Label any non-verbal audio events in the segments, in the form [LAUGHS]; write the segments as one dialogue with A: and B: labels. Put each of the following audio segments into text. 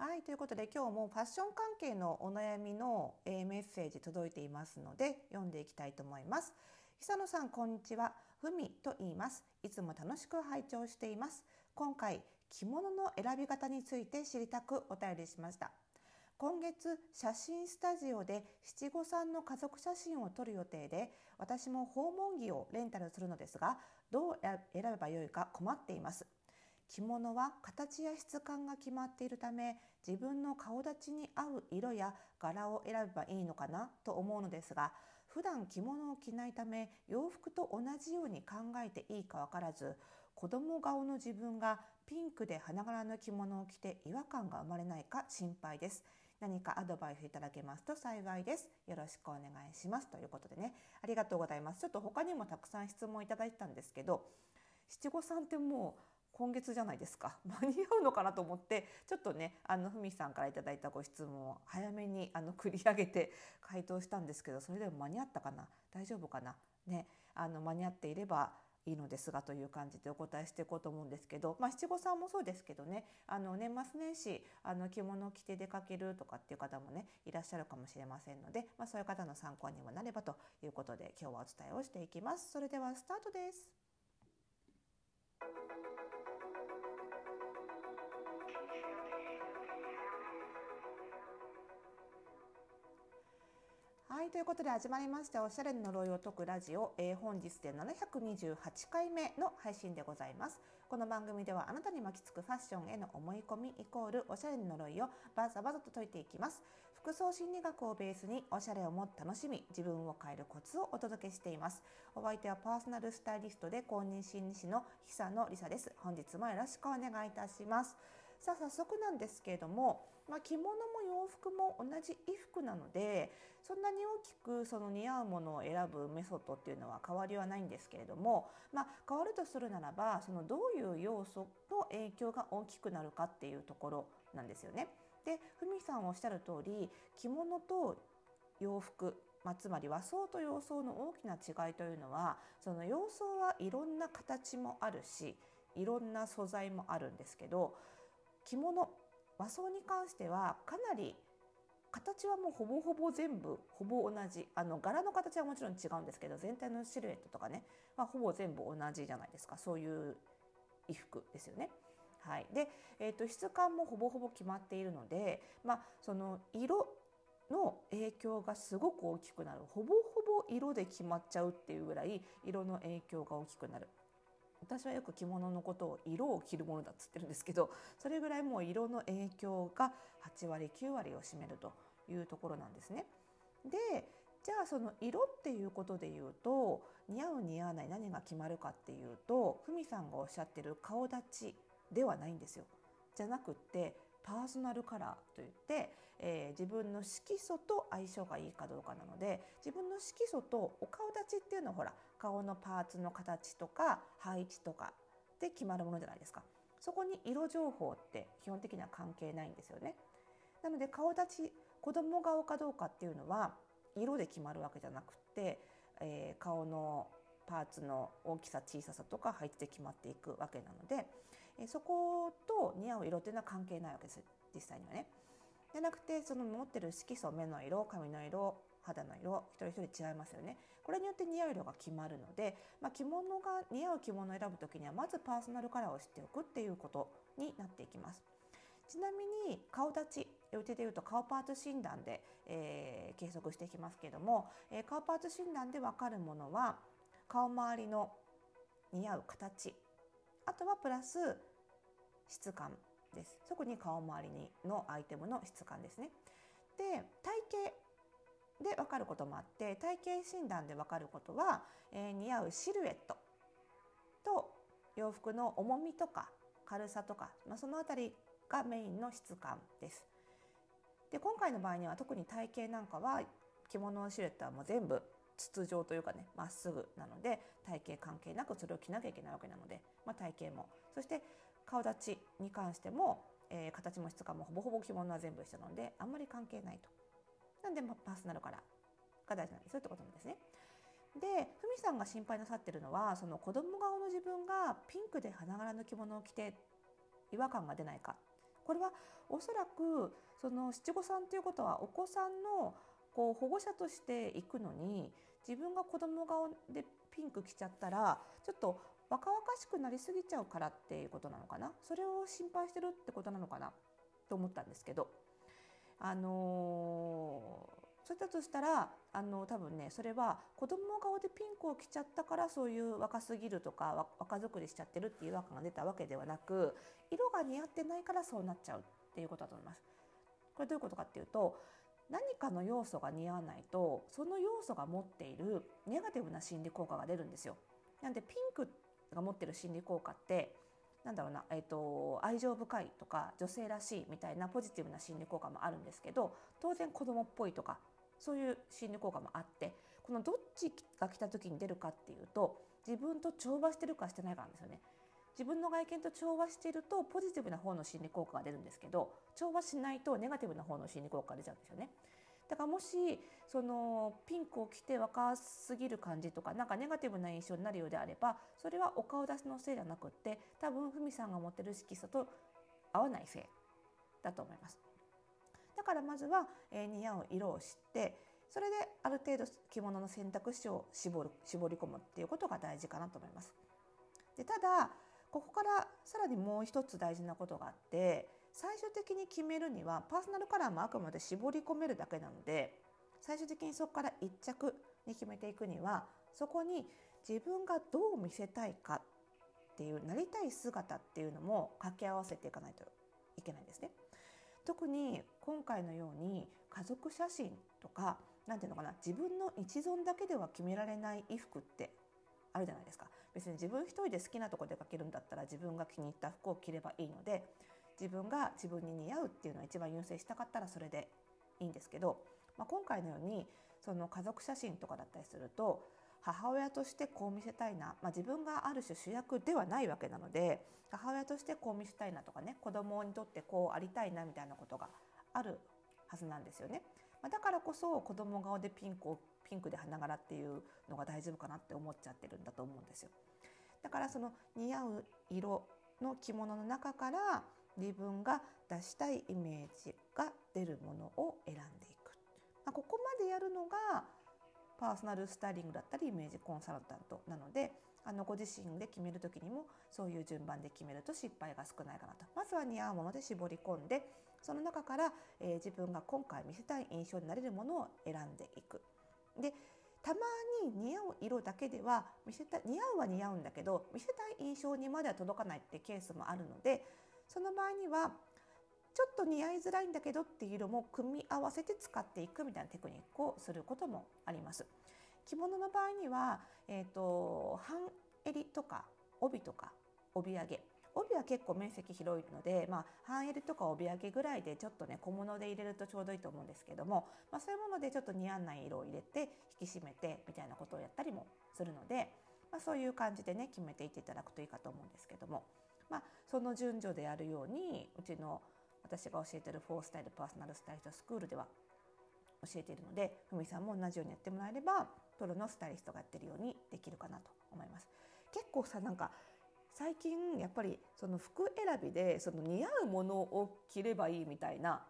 A: はいということで今日もファッション関係のお悩みの、えー、メッセージ届いていますので読んでいきたいと思います。久野さんこんにちは。ふみと言います。いつも楽しく拝聴しています。今回着物の選び方について知りたくお便りしました。今月写真スタジオで七五三の家族写真を撮る予定で私も訪問着をレンタルするのですがどう選べばよいか困っています着物は形や質感が決まっているため自分の顔立ちに合う色や柄を選べばいいのかなと思うのですが普段着物を着ないため洋服と同じように考えていいか分からず子供顔の自分がピンクで花柄の着物を着て違和感が生まれないか心配です。何かアドバイスいただけますと幸いです。よろしくお願いします。ということでね、ありがとうございます。ちょっと他にもたくさん質問いただいたんですけど、七五三ってもう今月じゃないですか [LAUGHS] 間に合うのかなと思ってちょっとねあのふみさんから頂いたご質問を早めにあの繰り上げて [LAUGHS] 回答したんですけどそれでも間に合ったかな？大丈夫かな？ねあの間に合っていればいいのですがという感じでお答えしていこうと思うんですけど、まあ、七五三もそうですけどねあの年末年始あの着物を着て出かけるとかっていう方もねいらっしゃるかもしれませんので、まあ、そういう方の参考にもなればということで今日はお伝えをしていきます。それではスタートです。いということで始まりましたおしゃれの呪いを解くラジオ、えー、本日で728回目の配信でございます。この番組ではあなたに巻きつくファッションへの思い込みイコールおしゃれの呪いをバザバザと解いていきます。服装心理学をベースにおしゃれをもっと楽しみ自分を変えるコツをお届けしています。お相手はパーソナルスタイリストで公認心理師の久野里沙です。本日もよろしくお願いいたします。さあ早速なんですけれども、まあ、着物も洋服も同じ衣服なのでそんなに大きくその似合うものを選ぶメソッドっていうのは変わりはないんですけれども、まあ、変わるとするならばそのどういう要素の影響が大きくなるかっていうところなんですよね。でふみさんおっしゃる通り着物と洋服まあ、つまり和装と洋装の大きな違いというのはその洋装はいろんな形もあるしいろんな素材もあるんですけど着物和装に関してはかなり形はもうほぼほぼ全部ほぼ同じ。あの柄の形はもちろん違うんですけど全体のシルエットとかね、ま、ほぼ全部同じじゃないですか。そういう衣服ですよね。はい、で、えーと、質感もほぼほぼ決まっているので、まあ、その色の影響がすごく大きくなる。ほぼほぼ色で決まっちゃうっていうぐらい色の影響が大きくなる。私はよく着物のことを色を着るものだっつってるんですけどそれぐらいもう色の影響が8割9割を占めるというところなんですね。でじゃあその色っていうことで言うと似合う似合わない何が決まるかっていうとふみさんがおっしゃってる顔立ちではないんですよ。じゃなくってパーソナルカラーといって、えー、自分の色素と相性がいいかどうかなので自分の色素とお顔立ちっていうのはほら顔のパーツの形とか配置とかで決まるものじゃないですか。そこに色情報って基本的には関係ないんですよね。なので顔立ち子供顔かどうかっていうのは色で決まるわけじゃなくて、えー、顔のパーツの大きさ小ささとか配置で決まっていくわけなので、えそこと似合う色っていうのは関係ないわけです実際にはね。じゃなくてその持ってる色素目の色髪の色肌の色一人一人違いますよねこれによって似合う色が決まるので、まあ、着物が似合う着物を選ぶ時にはまずパーソナルカラーを知っておくっていうことになっていきますちなみに顔立ちうちでいうと顔パーツ診断で、えー、計測していきますけども、えー、顔パーツ診断で分かるものは顔周りの似合う形あとはプラス質感です。特に顔周りにのアイテムの質感ですね。で体型で分かることもあって体型診断で分かることは、えー、似合うシルエットと洋服の重みとか軽さとか、まあ、その辺りがメインの質感です。で今回の場合には特に体型なんかは着物のシルエットはもう全部筒状というかねまっすぐなので体型関係なくそれを着なきゃいけないわけなので、まあ、体型も。そして顔立ちに関しても、えー、形も質感もほぼほぼ着物は全部一緒なのであんまり関係ないと。なんで、ま、パーソナルカラーが大事なんですよってことなんですね。でふみさんが心配なさってるのはその子供顔の自分がピンクで花柄の着物を着て違和感が出ないかこれはおそらくその七五三ということはお子さんのこう保護者として行くのに自分が子供顔でピンク着ちゃったらちょっと若々しくなりすぎちゃうからっていうことなのかな？それを心配してるってことなのかな？と思ったんですけどあのーそういったとしたらあの多分ねそれは子供顔でピンクを着ちゃったからそういう若すぎるとか若作りしちゃってるっていう違和感が出たわけではなく色が似合ってないからそうなっちゃうっていうことだと思います。これどういうことかっていうと何かの要素が似合わないとその要素が持っているネガティブな心理効果が出るんですよ。なんでピンクが持ってる心理効果ってなんだろうな、えーと、愛情深いとか女性らしいみたいなポジティブな心理効果もあるんですけど当然子供っぽいとかそういう心理効果もあってこのどっちが来た時に出るかっていうと自分と調和してるかしてないかなんですよね。自分の外見と調和しているとポジティブな方の心理効果が出るんですけど調和しないとネガティブな方の心理効果が出ちゃうんですよね。だからもしそのピンクを着て若すぎる感じとかなんかネガティブな印象になるようであればそれはお顔出しのせいじゃなくって多分ふみさんが持ってる色素と合わないせいだと思います。だからまずは、えー、似合う色を知ってそれである程度着物の選択肢を絞る絞り込むっていうことが大事かなと思います。でただここからさらにもう一つ大事なことがあって最終的に決めるにはパーソナルカラーもあくまで絞り込めるだけなので最終的にそこから1着に決めていくにはそこに自分がどう見せたいかっていうなりたい姿っていうのも掛け合わせていかないといけないんですね。特に今回のように家族写真とか何ていうのかな自分の一存だけでは決められない衣服ってあるじゃないですか別に自分一人で好きなとこ出かけるんだったら自分が気に入った服を着ればいいので自分が自分に似合うっていうのは一番優先したかったらそれでいいんですけど、まあ、今回のようにその家族写真とかだったりすると母親としてこう見せたいな、まあ、自分がある種主役ではないわけなので母親としてこう見せたいなとかね子供にとってこうありたいなみたいなことがあるはずなんですよね。まあ、だからこそ子供顔でピンクをピンクで花柄っていうのが大丈夫かなって思っちゃってるんだと思うんですよ。だからその似合う色の着物の中から自分が出したいイメージが出るものを選んでいく。まあ、ここまでやるのがパーソナルスタイリングだったりイメージコンサルタントなのであのご自身で決める時にもそういう順番で決めると失敗が少ないかなとまずは似合うもので絞り込んでその中から、えー、自分が今回見せたい印象になれるものを選んでいく。でたまに似合う色だけでは見せた似合うは似合うんだけど見せたい印象にまでは届かないってケースもあるのでその場合にはちょっと似合いづらいんだけどっていう色も組み合わせて使っていくみたいなテクニックをすることもあります。着物の場合には、えーと、半襟とか帯とか帯揚げ帯は結構面積広いので、まあ、半襟とか帯揚げぐらいでちょっとね小物で入れるとちょうどいいと思うんですけども、まあ、そういうものでちょっと似合わない色を入れて引き締めてみたいなことをやったりもするので、まあ、そういう感じでね決めていっていただくといいかと思うんですけども、まあ、その順序でやるようにうちの私が教えてるフォースタイルパーソナルスタイリストスクールでは教えているのでふみさんも同じようにやってもらえればプロのスタイリストがやってるようにできるかなと思います。結構さなんか最近やっぱりその服選びでその似合うものを着ればいいみたいな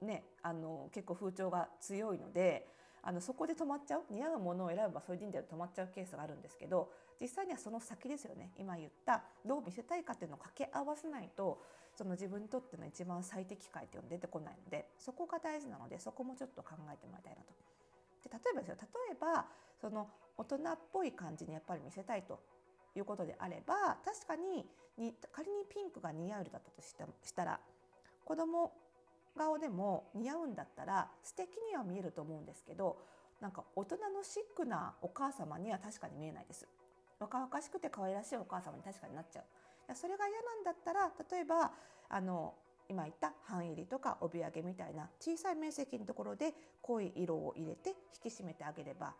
A: ねあの結構風潮が強いのであのそこで止まっちゃう？似合うものを選べばそれでいいんだよ止まっちゃうケースがあるんですけど実際にはその先ですよね。今言ったどう見せたいかっていうのを掛け合わせないとその自分にとっての一番最適解っていうのが出てこないのでそこが大事なのでそこもちょっと考えてもらいたいなと。で例えばですよ。例えばその大人っぽい感じにやっぱり見せたいと。いうことであれば確かにに仮にピンクが似合うだったとしたら子供顔でも似合うんだったら素敵には見えると思うんですけどなんか大人のシックなお母様には確かに見えないです。若々しくて可愛らしいお母様に確かになっちゃう。それが嫌なんだったら例えばあの今言った半入りとか帯揚げみたいな小さい面積のところで濃い色を入れて引き締めてあげれば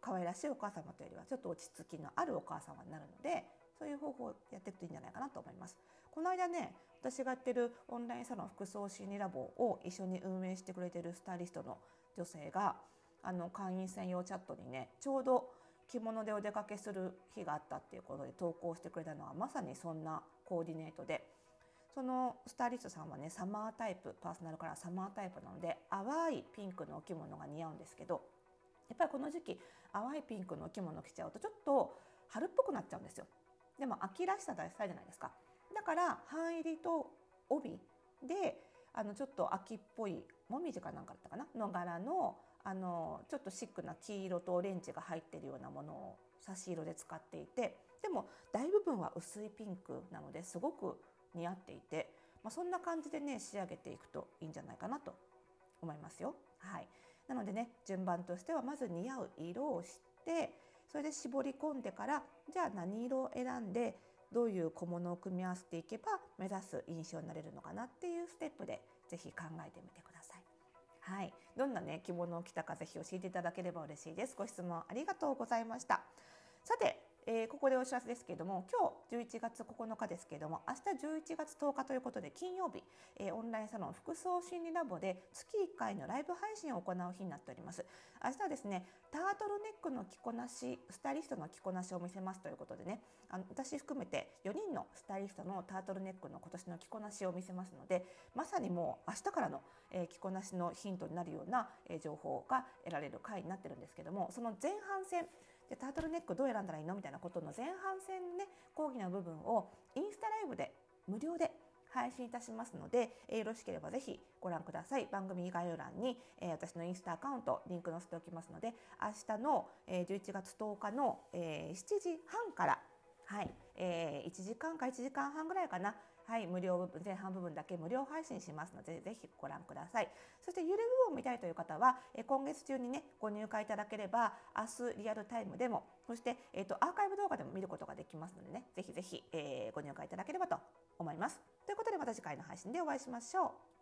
A: 可愛らしいお母様というよりはちょっと落ち着きのあるお母様になるのでそういう方法をやっていくといいんじゃないかなと思います。この間ね私がやってるオンラインサロン服装心理ラボを一緒に運営してくれてるスタイリストの女性があの会員専用チャットにねちょうど着物でお出かけする日があったっていうことで投稿してくれたのはまさにそんなコーディネートでそのスタイリストさんはねサマータイプパーソナルカラーサマータイプなので淡いピンクのお着物が似合うんですけどやっぱりこの時期淡いピンクの着物着ちゃうとちょっと春っぽくなっちゃうんですよ。でも秋らしさ大事じゃないですか。だから半入りと帯であのちょっと秋っぽいもみじかなんかだったかな？の柄のあのちょっとシックな黄色とオレンジが入ってるようなものを差し色で使っていてでも大部分は薄いピンクなのですごく似合っていて、まあ、そんな感じでね仕上げていくといいんじゃないかなと思いますよ。はい、なのでね順番としてはまず似合う色を知ってそれで絞り込んでからじゃあ何色を選んでどういう小物を組み合わせていけば目指す印象になれるのかなっていうステップで是非考えてみてください。はい、どんなね着物を着たかぜひ教えていただければ嬉しいです。ご質問ありがとうございました。さてえー、ここでお知らせですけれども今日11月9日ですけれども明日11月10日ということで金曜日、えー、オンラインサロン服装心理ラボで月1回のライブ配信を行う日になっております。明日はですねタートルネックの着こなしスタイリストの着こなしを見せますということでねあの私含めて4人のスタイリストのタートルネックの今年の着こなしを見せますのでまさにもう明日からの、えー、着こなしのヒントになるような、え情報が得られる回になってるんですけどもその前半戦でタートルネックどう選んだらいいの？みたいなことの前半戦ね講義の部分をインスタライブで無料で配信いたしますので、えー、よろしければぜひご覧ください。番組概要欄に、えー、私のインスタアカウントリンク載せておきますので、明日の、えー、11月10日の、えー、7時半から、はい、えー、1時間か1時間半ぐらいかな、はい、無料部分前半部分だけ無料配信しますのでぜひご覧ください。そしてゆる部分を見たいという方は今月中にねご入会いただければ明日リアルタイムでもそして、えーと、アーカイブ動画でも見ることができますのでねぜひぜひ、えー、ご入会いただければと思います。ということでまた次回の配信でお会いしましょう。